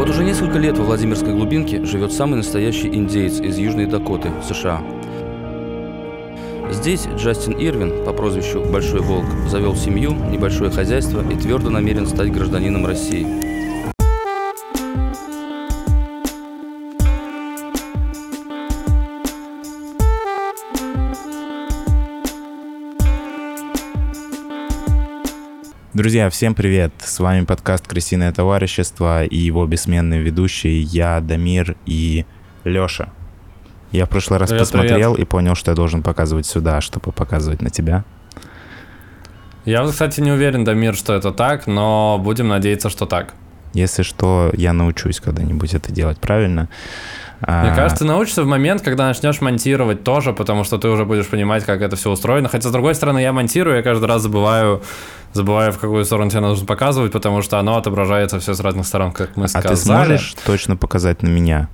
Вот уже несколько лет во Владимирской глубинке живет самый настоящий индейец из Южной Дакоты, США. Здесь Джастин Ирвин по прозвищу Большой Волк завел семью, небольшое хозяйство и твердо намерен стать гражданином России. Друзья, всем привет! С вами подкаст «Крысиное товарищество» и его бессменные ведущие я, Дамир и Лёша. Я в прошлый раз привет, посмотрел привет. и понял, что я должен показывать сюда, чтобы показывать на тебя. Я, кстати, не уверен, Дамир, что это так, но будем надеяться, что так. Если что, я научусь когда-нибудь это делать правильно. Мне а... кажется, ты научишься в момент, когда начнешь монтировать тоже, потому что ты уже будешь понимать, как это все устроено. Хотя, с другой стороны, я монтирую, я каждый раз забываю, забываю, в какую сторону тебе нужно показывать, потому что оно отображается все с разных сторон, как мы сказали. А ты сможешь точно показать на меня?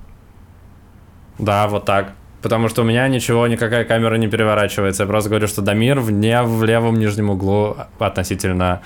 Да, вот так. Потому что у меня ничего, никакая камера не переворачивается. Я просто говорю, что Дамир вне в левом нижнем углу относительно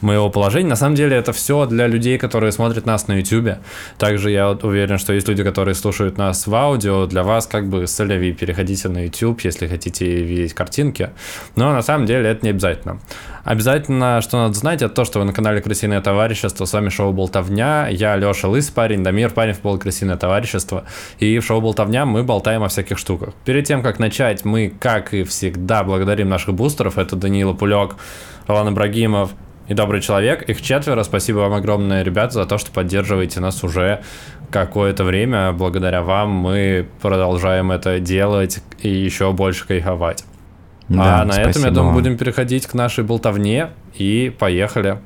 моего положения. На самом деле это все для людей, которые смотрят нас на YouTube. Также я уверен, что есть люди, которые слушают нас в аудио. Для вас как бы солеви, переходите на YouTube, если хотите видеть картинки. Но на самом деле это не обязательно. Обязательно, что надо знать, это то, что вы на канале Крысиное товарищество. С вами шоу Болтовня. Я Леша Лыс парень, Дамир парень в пол Крысиное товарищество. И в шоу Болтовня мы болтаем о всяких штуках. Перед тем, как начать, мы, как и всегда, благодарим наших бустеров. Это Данила Пулек, Алан Ибрагимов, и добрый человек. Их четверо. Спасибо вам огромное, ребят, за то, что поддерживаете нас уже какое-то время. Благодаря вам мы продолжаем это делать и еще больше кайфовать. Да, а на этом, я думаю, будем переходить к нашей болтовне. И поехали.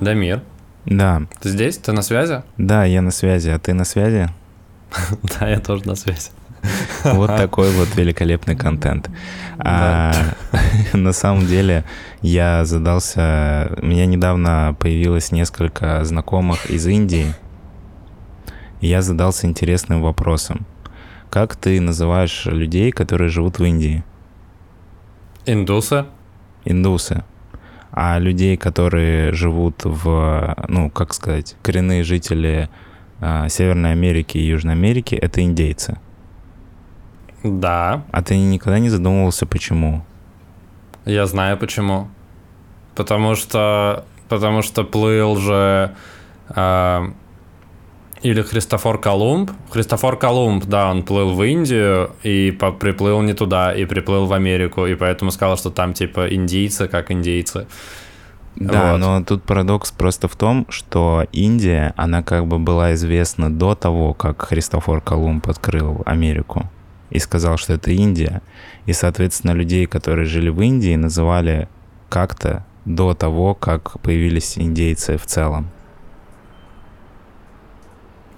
Дамир. Да. Ты здесь? Ты на связи? Да, я на связи. А ты на связи? Да, я тоже на связи. Вот такой вот великолепный контент. А, на самом деле я задался... У меня недавно появилось несколько знакомых из Индии. И я задался интересным вопросом. Как ты называешь людей, которые живут в Индии? Индусы. Индусы. А людей, которые живут в, ну, как сказать, коренные жители а, Северной Америки и Южной Америки, это индейцы. Да. А ты никогда не задумывался, почему? Я знаю почему. Потому что, потому что плыл же э, или Христофор Колумб. Христофор Колумб, да, он плыл в Индию и по, приплыл не туда, и приплыл в Америку, и поэтому сказал, что там типа индийцы, как индейцы. Да, вот. но тут парадокс просто в том, что Индия, она как бы была известна до того, как Христофор Колумб открыл Америку и сказал, что это Индия. И, соответственно, людей, которые жили в Индии, называли как-то до того, как появились индейцы в целом.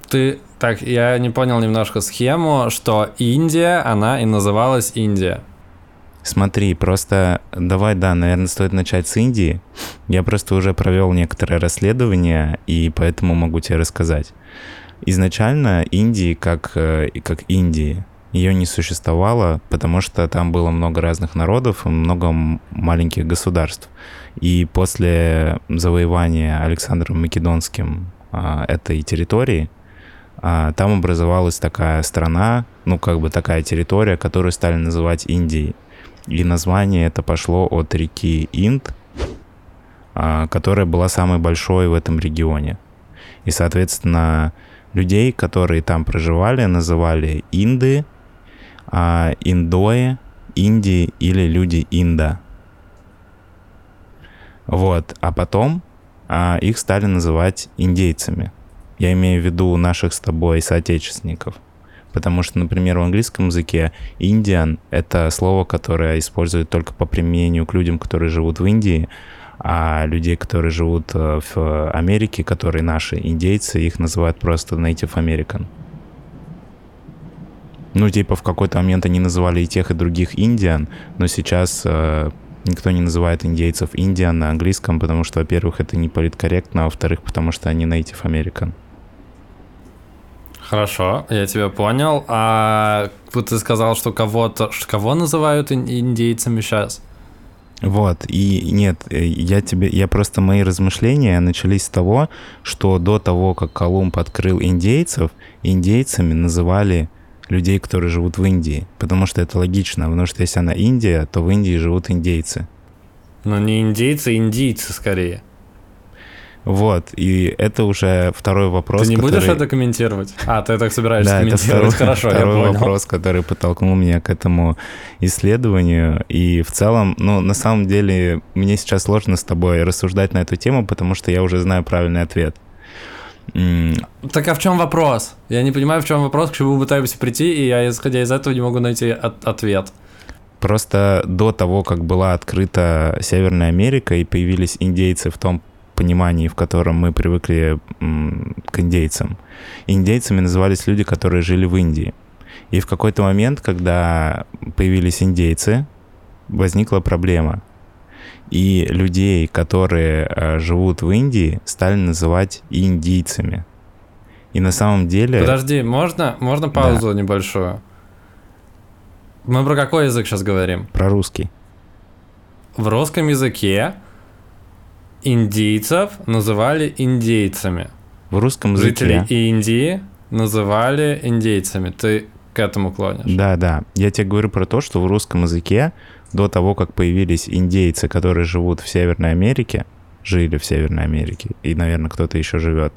Ты так, я не понял немножко схему, что Индия, она и называлась Индия. Смотри, просто давай, да, наверное, стоит начать с Индии. Я просто уже провел некоторое расследование, и поэтому могу тебе рассказать. Изначально Индии, как, э, как Индии, ее не существовало, потому что там было много разных народов, много маленьких государств. И после завоевания Александром Македонским а, этой территории, а, там образовалась такая страна, ну как бы такая территория, которую стали называть Индией. И название это пошло от реки Инд, а, которая была самой большой в этом регионе. И, соответственно, людей, которые там проживали, называли инды, а, индои, Индии или люди Инда. Вот, а потом а, их стали называть индейцами. Я имею в виду наших с тобой соотечественников. Потому что, например, в английском языке Индиан — это слово, которое используют только по применению к людям, которые живут в Индии, а людей, которые живут э, в Америке, которые наши индейцы, их называют просто Native American. Ну, типа, в какой-то момент они называли и тех, и других индиан, но сейчас э, никто не называет индейцев индиан на английском, потому что, во-первых, это не политкорректно, а во-вторых, потому что они native American. Хорошо, я тебя понял. А вот ты сказал, что кого-то... Кого называют индейцами сейчас? Вот, и нет, э, я тебе, я просто, мои размышления начались с того, что до того, как Колумб открыл индейцев, индейцами называли людей, которые живут в Индии, потому что это логично, потому что если она Индия, то в Индии живут индейцы. Но не индейцы, а индийцы скорее. Вот, и это уже второй вопрос. Ты не который... будешь это комментировать? А, ты так собираешься да, комментировать. Это второй, Хорошо, второй я понял. вопрос, который подтолкнул меня к этому исследованию. И в целом, ну, на самом деле, мне сейчас сложно с тобой рассуждать на эту тему, потому что я уже знаю правильный ответ. Так а в чем вопрос? Я не понимаю, в чем вопрос, к чему мы пытаемся прийти, и я, исходя из этого, не могу найти от- ответ. Просто до того, как была открыта Северная Америка и появились индейцы в том понимании, в котором мы привыкли к индейцам, индейцами назывались люди, которые жили в Индии. И в какой-то момент, когда появились индейцы, возникла проблема. И людей, которые э, живут в Индии, стали называть индийцами. И на самом деле... Подожди, можно, можно паузу небольшую? Мы про какой язык сейчас говорим? Про русский. В русском языке индийцев называли индейцами. В русском языке... Индии называли индейцами. Ты к этому клонишь? Да, да. Я тебе говорю про то, что в русском языке до того, как появились индейцы, которые живут в Северной Америке, жили в Северной Америке, и, наверное, кто-то еще живет,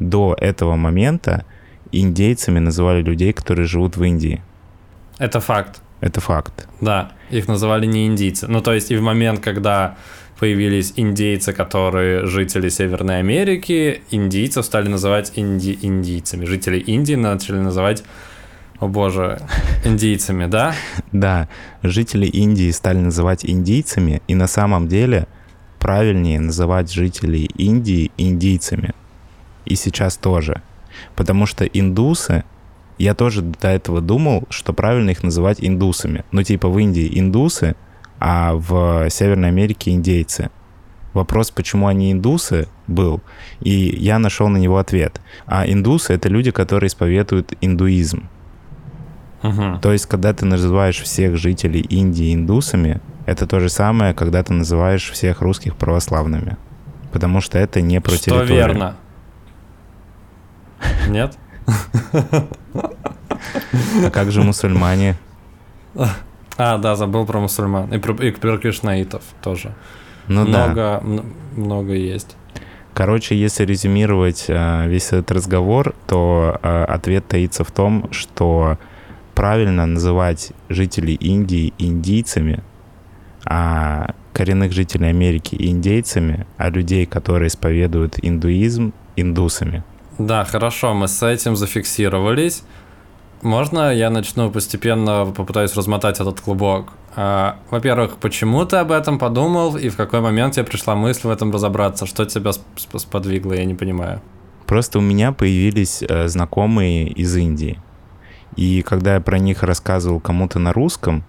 до этого момента индейцами называли людей, которые живут в Индии. Это факт. Это факт. Да, их называли не индийцы. Ну, то есть и в момент, когда появились индейцы, которые жители Северной Америки, индийцев стали называть инди- индийцами. Жители Индии начали называть, о боже, индийцами, да? Да, жители Индии стали называть индийцами, и на самом деле правильнее называть жителей Индии индийцами. И сейчас тоже. Потому что индусы, я тоже до этого думал, что правильно их называть индусами. Ну, типа в Индии индусы, а в Северной Америке индейцы. Вопрос, почему они индусы, был, и я нашел на него ответ. А индусы — это люди, которые исповедуют индуизм. То есть, когда ты называешь всех жителей Индии индусами, это то же самое, когда ты называешь всех русских православными. Потому что это не про Что территорию. верно? Нет? А как же мусульмане? А, да, забыл про мусульман. И про, и про кришнаитов тоже. Ну да. много, м- много есть. Короче, если резюмировать э, весь этот разговор, то э, ответ таится в том, что правильно называть жителей Индии индийцами, а коренных жителей Америки индейцами, а людей, которые исповедуют индуизм, индусами. Да, хорошо, мы с этим зафиксировались. Можно я начну постепенно попытаюсь размотать этот клубок? А, Во-первых, почему ты об этом подумал и в какой момент тебе пришла мысль в этом разобраться? Что тебя сп- сп- сподвигло, я не понимаю. Просто у меня появились э, знакомые из Индии. И когда я про них рассказывал кому-то на русском,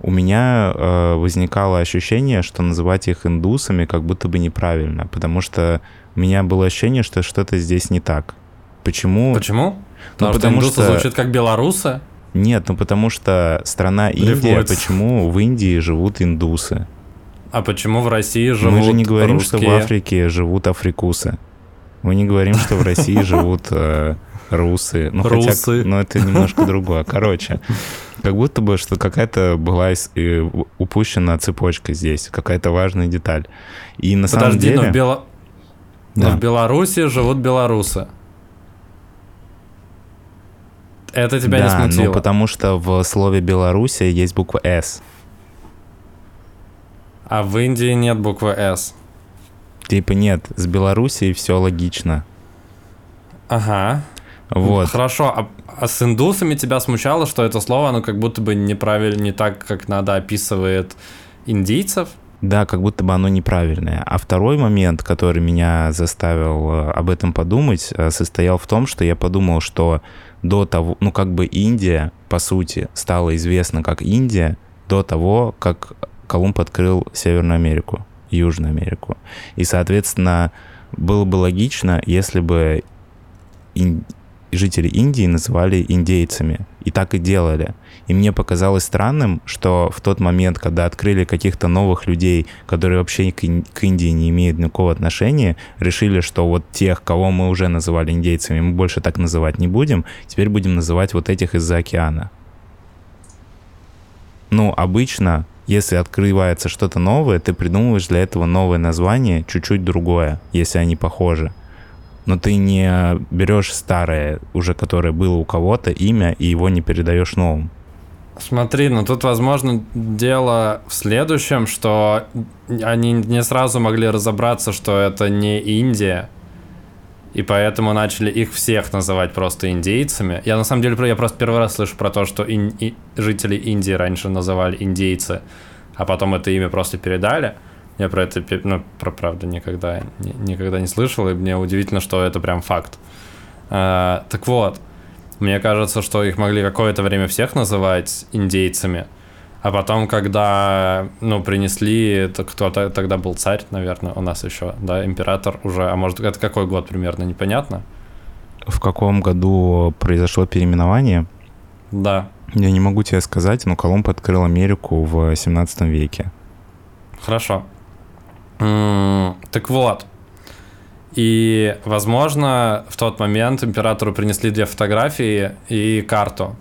у меня э, возникало ощущение, что называть их индусами как будто бы неправильно, потому что у меня было ощущение, что что-то здесь не так. Почему? Почему? Ну, Потому, что индусы что- звучит как белорусы. Нет, ну потому что страна Индия, Рифмуется. почему в Индии живут индусы? А почему в России живут Мы же не говорим, что в русские? Африке живут африкусы. Мы не говорим, что в России живут э, русы. Ну, хотя, Русы. ну, это немножко другое. Короче, как будто бы, что какая-то была э, упущена цепочка здесь, какая-то важная деталь. И на самом Подожди, деле... но, в Бело- но Да. в Беларуси живут белорусы. Это тебя не да, смутило? ну потому что в слове Белоруссия есть буква «С». А в Индии нет буквы «С». Типа нет, с Белоруссией все логично. Ага. Вот. Хорошо, а, а с индусами тебя смущало, что это слово, оно как будто бы неправильно, не так, как надо описывает индийцев? Да, как будто бы оно неправильное. А второй момент, который меня заставил э, об этом подумать, э, состоял в том, что я подумал, что до того, ну как бы Индия, по сути, стала известна как Индия до того, как Колумб открыл Северную Америку, Южную Америку. И, соответственно, было бы логично, если бы жители Индии называли индейцами. И так и делали. И мне показалось странным, что в тот момент, когда открыли каких-то новых людей, которые вообще к, Индии не имеют никакого отношения, решили, что вот тех, кого мы уже называли индейцами, мы больше так называть не будем, теперь будем называть вот этих из-за океана. Ну, обычно, если открывается что-то новое, ты придумываешь для этого новое название, чуть-чуть другое, если они похожи но ты не берешь старое, уже которое было у кого-то, имя, и его не передаешь новым. Смотри, ну тут, возможно, дело в следующем, что они не сразу могли разобраться, что это не Индия, и поэтому начали их всех называть просто индейцами. Я на самом деле, я просто первый раз слышу про то, что ин, и, жители Индии раньше называли индейцы, а потом это имя просто передали. Я про это, ну, про правду никогда, никогда не слышал, и мне удивительно, что это прям факт. А, так вот, мне кажется, что их могли какое-то время всех называть индейцами, а потом, когда, ну, принесли, это кто -то, тогда был царь, наверное, у нас еще, да, император уже, а может, это какой год примерно, непонятно? В каком году произошло переименование? Да. Я не могу тебе сказать, но Колумб открыл Америку в 17 веке. Хорошо. Так вот, и, возможно, в тот момент императору принесли две фотографии и карту.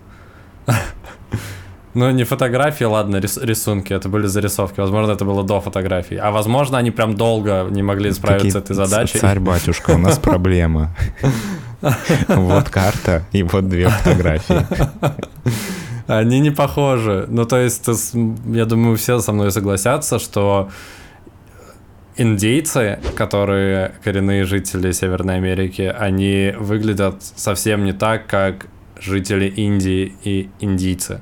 Ну, не фотографии, ладно, рисунки, это были зарисовки. Возможно, это было до фотографий. А возможно, они прям долго не могли справиться с этой задачей. Царь-батюшка, у нас проблема. Вот карта и вот две фотографии. Они не похожи. Ну, то есть, я думаю, все со мной согласятся, что индейцы, которые коренные жители Северной Америки, они выглядят совсем не так, как жители Индии и индийцы.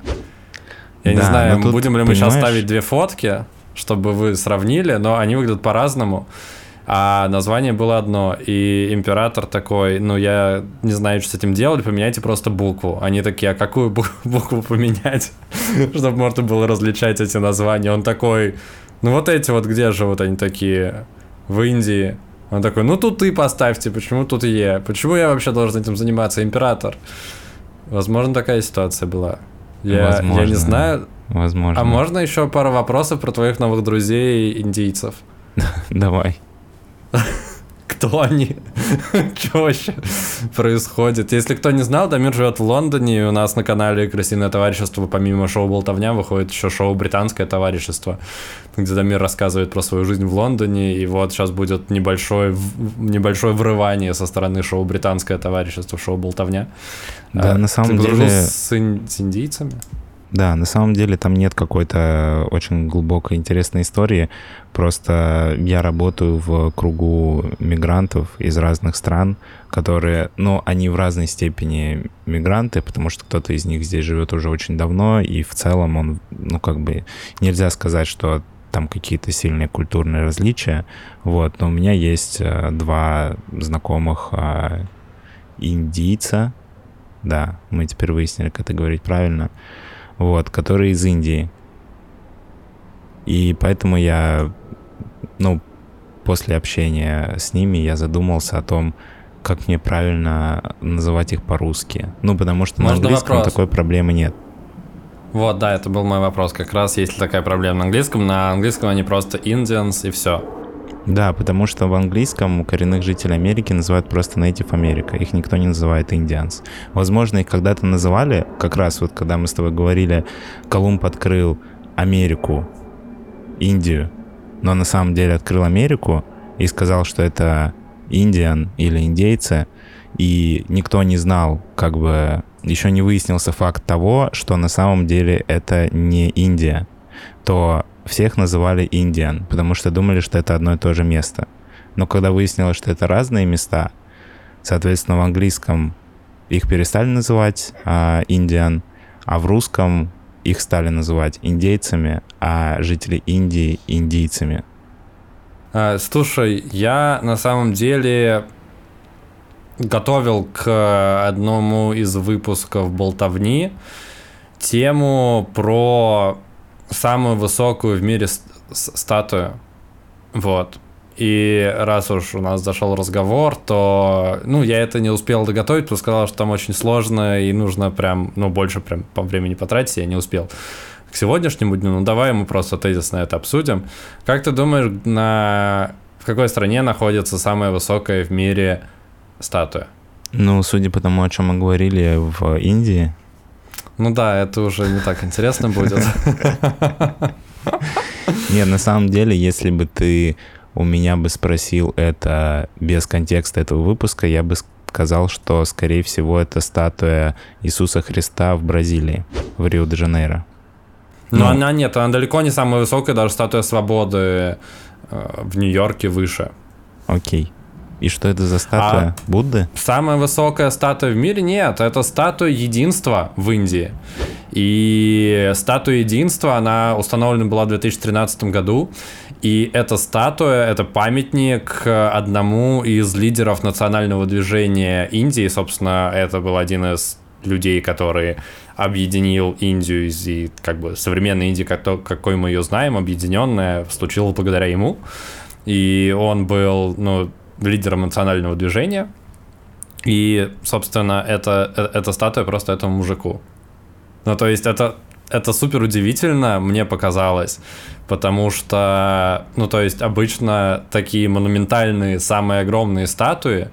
Я да, не знаю, тут, будем ли мы понимаешь... сейчас ставить две фотки, чтобы вы сравнили, но они выглядят по-разному. А название было одно, и император такой, ну я не знаю, что с этим делать, поменяйте просто букву. Они такие, а какую букву поменять, чтобы можно было различать эти названия? Он такой, ну вот эти вот где живут они такие? В Индии. Он такой, ну тут ты поставьте, почему тут Е? Почему я вообще должен этим заниматься, император? Возможно, такая ситуация была. Я, Возможно. я не знаю. Возможно. А можно еще пару вопросов про твоих новых друзей индийцев? Давай. кто они, что вообще происходит. Если кто не знал, Дамир живет в Лондоне, и у нас на канале «Крысиное товарищество» помимо шоу «Болтовня» выходит еще шоу «Британское товарищество», где Дамир рассказывает про свою жизнь в Лондоне, и вот сейчас будет небольшое, небольшое врывание со стороны шоу «Британское товарищество», шоу «Болтовня». Да, а, на самом деле... с, ин... с индийцами? Да, на самом деле там нет какой-то очень глубокой интересной истории. Просто я работаю в кругу мигрантов из разных стран, которые, ну, они в разной степени мигранты, потому что кто-то из них здесь живет уже очень давно, и в целом он, ну, как бы нельзя сказать, что там какие-то сильные культурные различия. Вот, но у меня есть э, два знакомых э, индийца, да, мы теперь выяснили, как это говорить правильно, вот, которые из Индии. И поэтому я, ну, после общения с ними я задумался о том, как мне правильно называть их по-русски. Ну, потому что Можно на английском вопрос? такой проблемы нет. Вот, да, это был мой вопрос. Как раз есть ли такая проблема на английском. На английском они просто Indians и все. Да, потому что в английском коренных жителей Америки называют просто Native America. Их никто не называет Indians. Возможно, их когда-то называли, как раз вот когда мы с тобой говорили, Колумб открыл Америку, Индию, но на самом деле открыл Америку и сказал, что это индиан или индейцы, и никто не знал, как бы еще не выяснился факт того, что на самом деле это не Индия, то всех называли Индиан, потому что думали, что это одно и то же место. Но когда выяснилось, что это разные места, соответственно, в английском их перестали называть Индиан, а, а в русском их стали называть индейцами, а жители Индии — индийцами. А, слушай, я на самом деле готовил к одному из выпусков «Болтовни» тему про самую высокую в мире статую. Вот. И раз уж у нас зашел разговор, то, ну, я это не успел доготовить, потому сказал, что там очень сложно и нужно прям, ну, больше прям по времени потратить, я не успел к сегодняшнему дню. Ну, давай мы просто тезисно это обсудим. Как ты думаешь, на... в какой стране находится самая высокая в мире статуя? Ну, судя по тому, о чем мы говорили в Индии. Ну да, это уже не так интересно будет. Нет, на самом деле, если бы ты у меня бы спросил это без контекста этого выпуска, я бы сказал, что, скорее всего, это статуя Иисуса Христа в Бразилии, в Рио-де-Жанейро. Но ну, она нет, она далеко не самая высокая, даже статуя свободы э, в Нью-Йорке выше. Окей. И что это за статуя? А Будды? Самая высокая статуя в мире? Нет, это статуя единства в Индии. И статуя единства, она установлена была в 2013 году. И эта статуя, это памятник одному из лидеров национального движения Индии. Собственно, это был один из людей, который объединил Индию и как бы современная Индия, какой мы ее знаем, объединенная, случилось благодаря ему. И он был, ну, лидером национального движения. И, собственно, это, это, эта статуя просто этому мужику. Ну, то есть это, это супер удивительно, мне показалось, потому что, ну, то есть обычно такие монументальные, самые огромные статуи,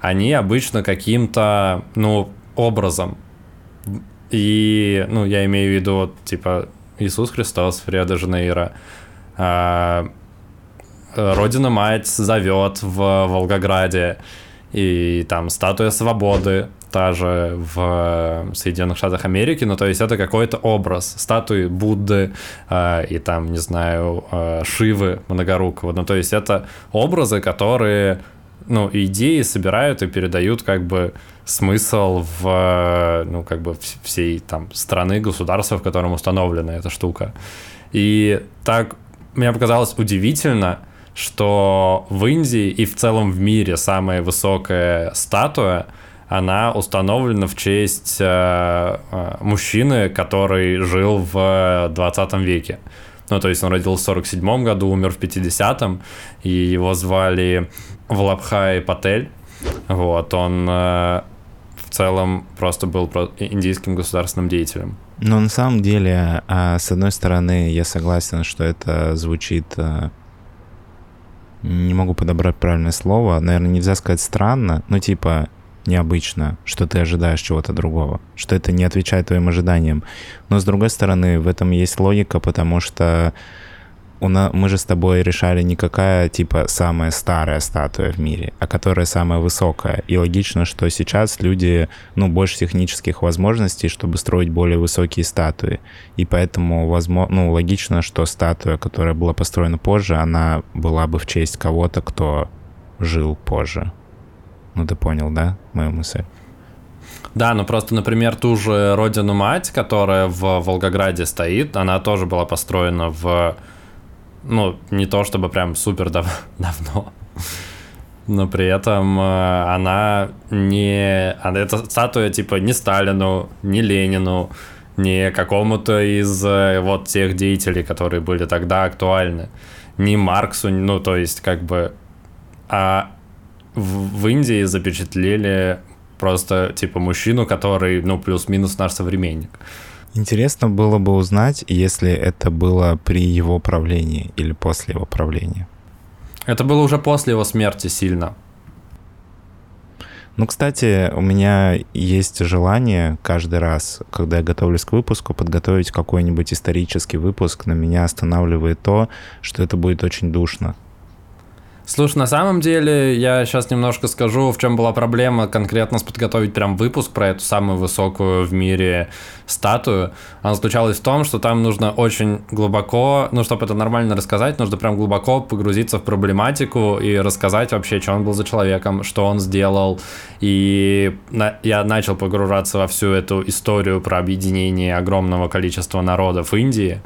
они обычно каким-то, ну, образом. И, ну, я имею в виду, вот, типа, Иисус Христос в Рио-де-Жанейро, а, Родина-мать зовет в Волгограде, и там статуя свободы, та же в Соединенных Штатах Америки, ну то есть это какой-то образ статуи Будды э, и там, не знаю, э, Шивы Многорукого, ну то есть это образы, которые, ну, идеи собирают и передают как бы смысл в, ну, как бы всей там страны, государства, в котором установлена эта штука. И так мне показалось удивительно, что в Индии и в целом в мире самая высокая статуя, она установлена в честь э, э, мужчины, который жил в 20 веке. Ну, то есть он родился в 47 году, умер в 50-м, и его звали Влабхай Патель. Вот, он э, в целом просто был индийским государственным деятелем. Но на самом деле, а, с одной стороны, я согласен, что это звучит э, не могу подобрать правильное слово, наверное, нельзя сказать странно, но типа необычно, что ты ожидаешь чего-то другого, что это не отвечает твоим ожиданиям. Но с другой стороны, в этом есть логика, потому что нас, мы же с тобой решали не какая, типа, самая старая статуя в мире, а которая самая высокая. И логично, что сейчас люди, ну, больше технических возможностей, чтобы строить более высокие статуи. И поэтому, возможно, ну, логично, что статуя, которая была построена позже, она была бы в честь кого-то, кто жил позже. Ну, ты понял, да, мою мысль? Да, ну просто, например, ту же Родину Мать, которая в Волгограде стоит, она тоже была построена в ну, не то чтобы прям супер дав давно, но при этом э, она не... Эта статуя типа не Сталину, не Ленину, не какому-то из э, вот тех деятелей, которые были тогда актуальны, не Марксу, ну, то есть как бы... А в, в Индии запечатлели просто типа мужчину, который, ну, плюс-минус наш современник. Интересно было бы узнать, если это было при его правлении или после его правления. Это было уже после его смерти сильно. Ну, кстати, у меня есть желание каждый раз, когда я готовлюсь к выпуску, подготовить какой-нибудь исторический выпуск. На меня останавливает то, что это будет очень душно. Слушай, на самом деле, я сейчас немножко скажу, в чем была проблема конкретно с подготовить прям выпуск про эту самую высокую в мире статую. Она заключалась в том, что там нужно очень глубоко, ну, чтобы это нормально рассказать, нужно прям глубоко погрузиться в проблематику и рассказать вообще, что он был за человеком, что он сделал. И на, я начал погружаться во всю эту историю про объединение огромного количества народов Индии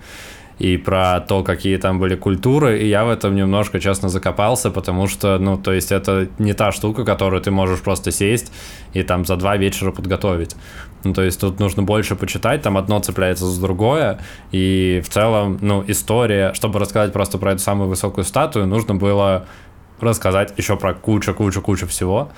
и про то, какие там были культуры, и я в этом немножко, честно, закопался, потому что, ну, то есть это не та штука, которую ты можешь просто сесть и там за два вечера подготовить. Ну, то есть тут нужно больше почитать, там одно цепляется за другое, и в целом, ну, история, чтобы рассказать просто про эту самую высокую статую, нужно было рассказать еще про кучу-кучу-кучу всего.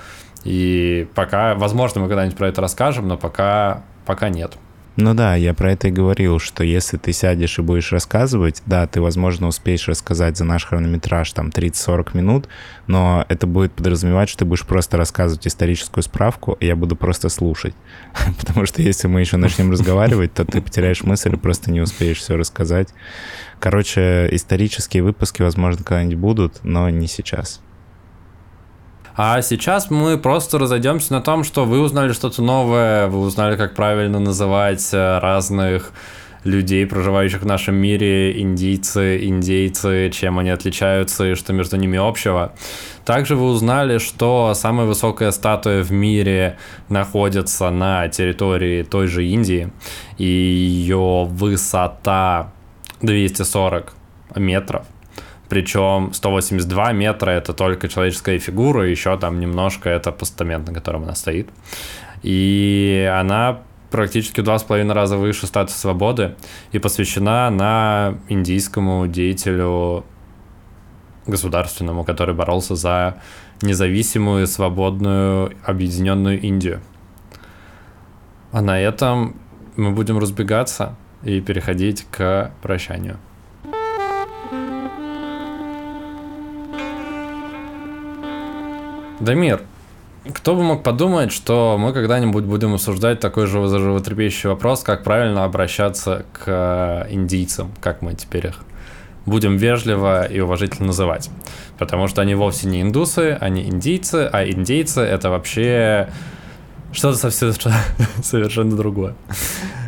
И пока, возможно, мы когда-нибудь про это расскажем, но пока, пока нет. Ну да, я про это и говорил, что если ты сядешь и будешь рассказывать, да, ты, возможно, успеешь рассказать за наш хронометраж там 30-40 минут, но это будет подразумевать, что ты будешь просто рассказывать историческую справку, и я буду просто слушать. Потому что если мы еще начнем разговаривать, то ты потеряешь мысль и просто не успеешь все рассказать. Короче, исторические выпуски, возможно, когда-нибудь будут, но не сейчас. А сейчас мы просто разойдемся на том, что вы узнали что-то новое, вы узнали, как правильно называть э, разных людей, проживающих в нашем мире, индийцы, индейцы, чем они отличаются и что между ними общего. Также вы узнали, что самая высокая статуя в мире находится на территории той же Индии, и ее высота 240 метров. Причем 182 метра это только человеческая фигура, еще там немножко это постамент, на котором она стоит. И она практически два с половиной раза выше статуса свободы и посвящена на индийскому деятелю государственному, который боролся за независимую, свободную, объединенную Индию. А на этом мы будем разбегаться и переходить к прощанию. Дамир, кто бы мог подумать, что мы когда-нибудь будем обсуждать такой же животрепещущий вопрос, как правильно обращаться к индийцам, как мы теперь их будем вежливо и уважительно называть. Потому что они вовсе не индусы, они индийцы, а индейцы это вообще что-то совсем совершенно другое.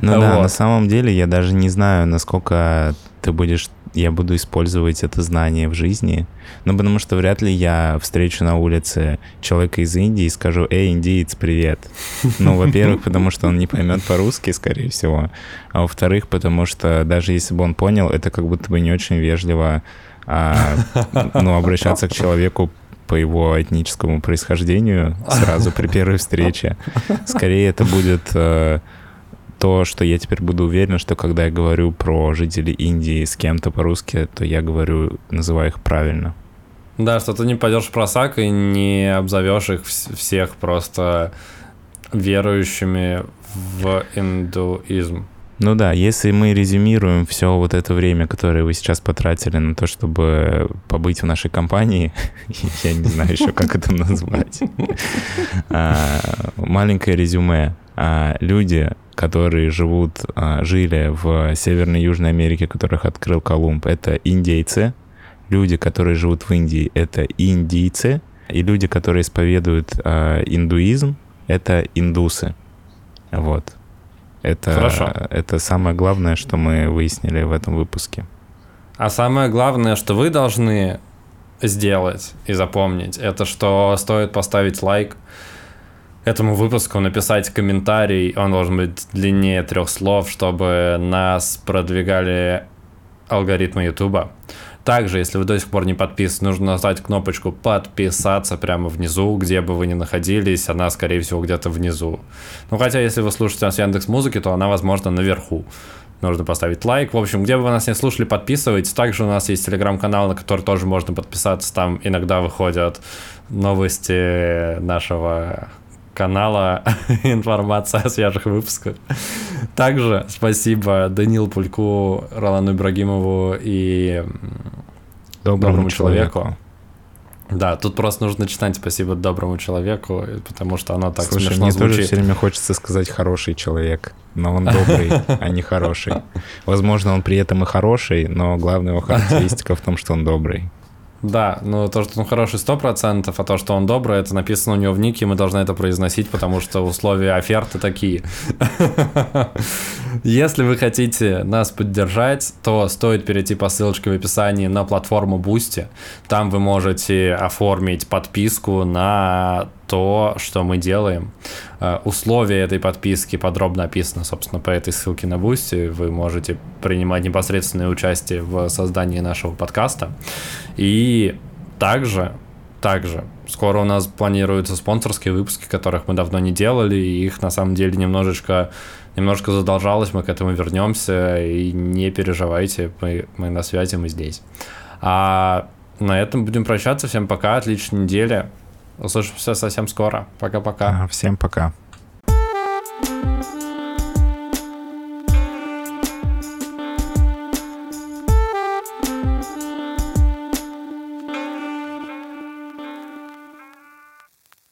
Ну вот. да, на самом деле я даже не знаю, насколько ты будешь я буду использовать это знание в жизни. Ну, потому что вряд ли я встречу на улице человека из Индии и скажу, эй, индиец, привет. Ну, во-первых, потому что он не поймет по-русски, скорее всего. А во-вторых, потому что даже если бы он понял, это как будто бы не очень вежливо а, ну, обращаться к человеку по его этническому происхождению сразу при первой встрече. Скорее это будет э, то, что я теперь буду уверен, что когда я говорю про жителей Индии с кем-то по-русски, то я говорю, называю их правильно. Да, что ты не пойдешь в просак и не обзовешь их всех просто верующими в индуизм. Ну да, если мы резюмируем все вот это время, которое вы сейчас потратили на то, чтобы побыть в нашей компании, я не знаю еще, как это назвать, а, маленькое резюме. А, люди, которые живут, а, жили в Северной и Южной Америке, которых открыл Колумб, это индейцы. Люди, которые живут в Индии, это индийцы. И люди, которые исповедуют э, индуизм, это индусы. Вот. Это, Хорошо. это самое главное, что мы выяснили в этом выпуске. А самое главное, что вы должны сделать и запомнить, это что стоит поставить лайк, этому выпуску написать комментарий. Он должен быть длиннее трех слов, чтобы нас продвигали алгоритмы Ютуба. Также, если вы до сих пор не подписаны, нужно нажать кнопочку «Подписаться» прямо внизу, где бы вы ни находились. Она, скорее всего, где-то внизу. Ну, хотя, если вы слушаете нас в Яндекс Музыки, то она, возможно, наверху. Нужно поставить лайк. В общем, где бы вы нас не слушали, подписывайтесь. Также у нас есть телеграм-канал, на который тоже можно подписаться. Там иногда выходят новости нашего канала информация о свежих выпусках. Также спасибо Данил Пульку, Ролану Ибрагимову и доброму, доброму человеку. человеку. Да, тут просто нужно читать спасибо доброму человеку, потому что оно так Слушай, смешно мне звучит. тоже все время хочется сказать хороший человек, но он добрый, а не хороший. Возможно, он при этом и хороший, но главная его характеристика в том, что он добрый. Да, но то, что он хороший 100%, а то, что он добрый, это написано у него в нике, мы должны это произносить, потому что условия оферты такие. Если вы хотите нас поддержать, то стоит перейти по ссылочке в описании на платформу Boosty. Там вы можете оформить подписку на то, что мы делаем. Э, условия этой подписки подробно описаны, собственно, по этой ссылке на Boosty. Вы можете принимать непосредственное участие в создании нашего подкаста. И также также. Скоро у нас планируются спонсорские выпуски, которых мы давно не делали, и их на самом деле немножечко, немножко задолжалось, мы к этому вернемся, и не переживайте, мы, мы на связи, мы здесь. А на этом будем прощаться. Всем пока, отличной недели. Услышимся совсем скоро. Пока-пока. Всем пока.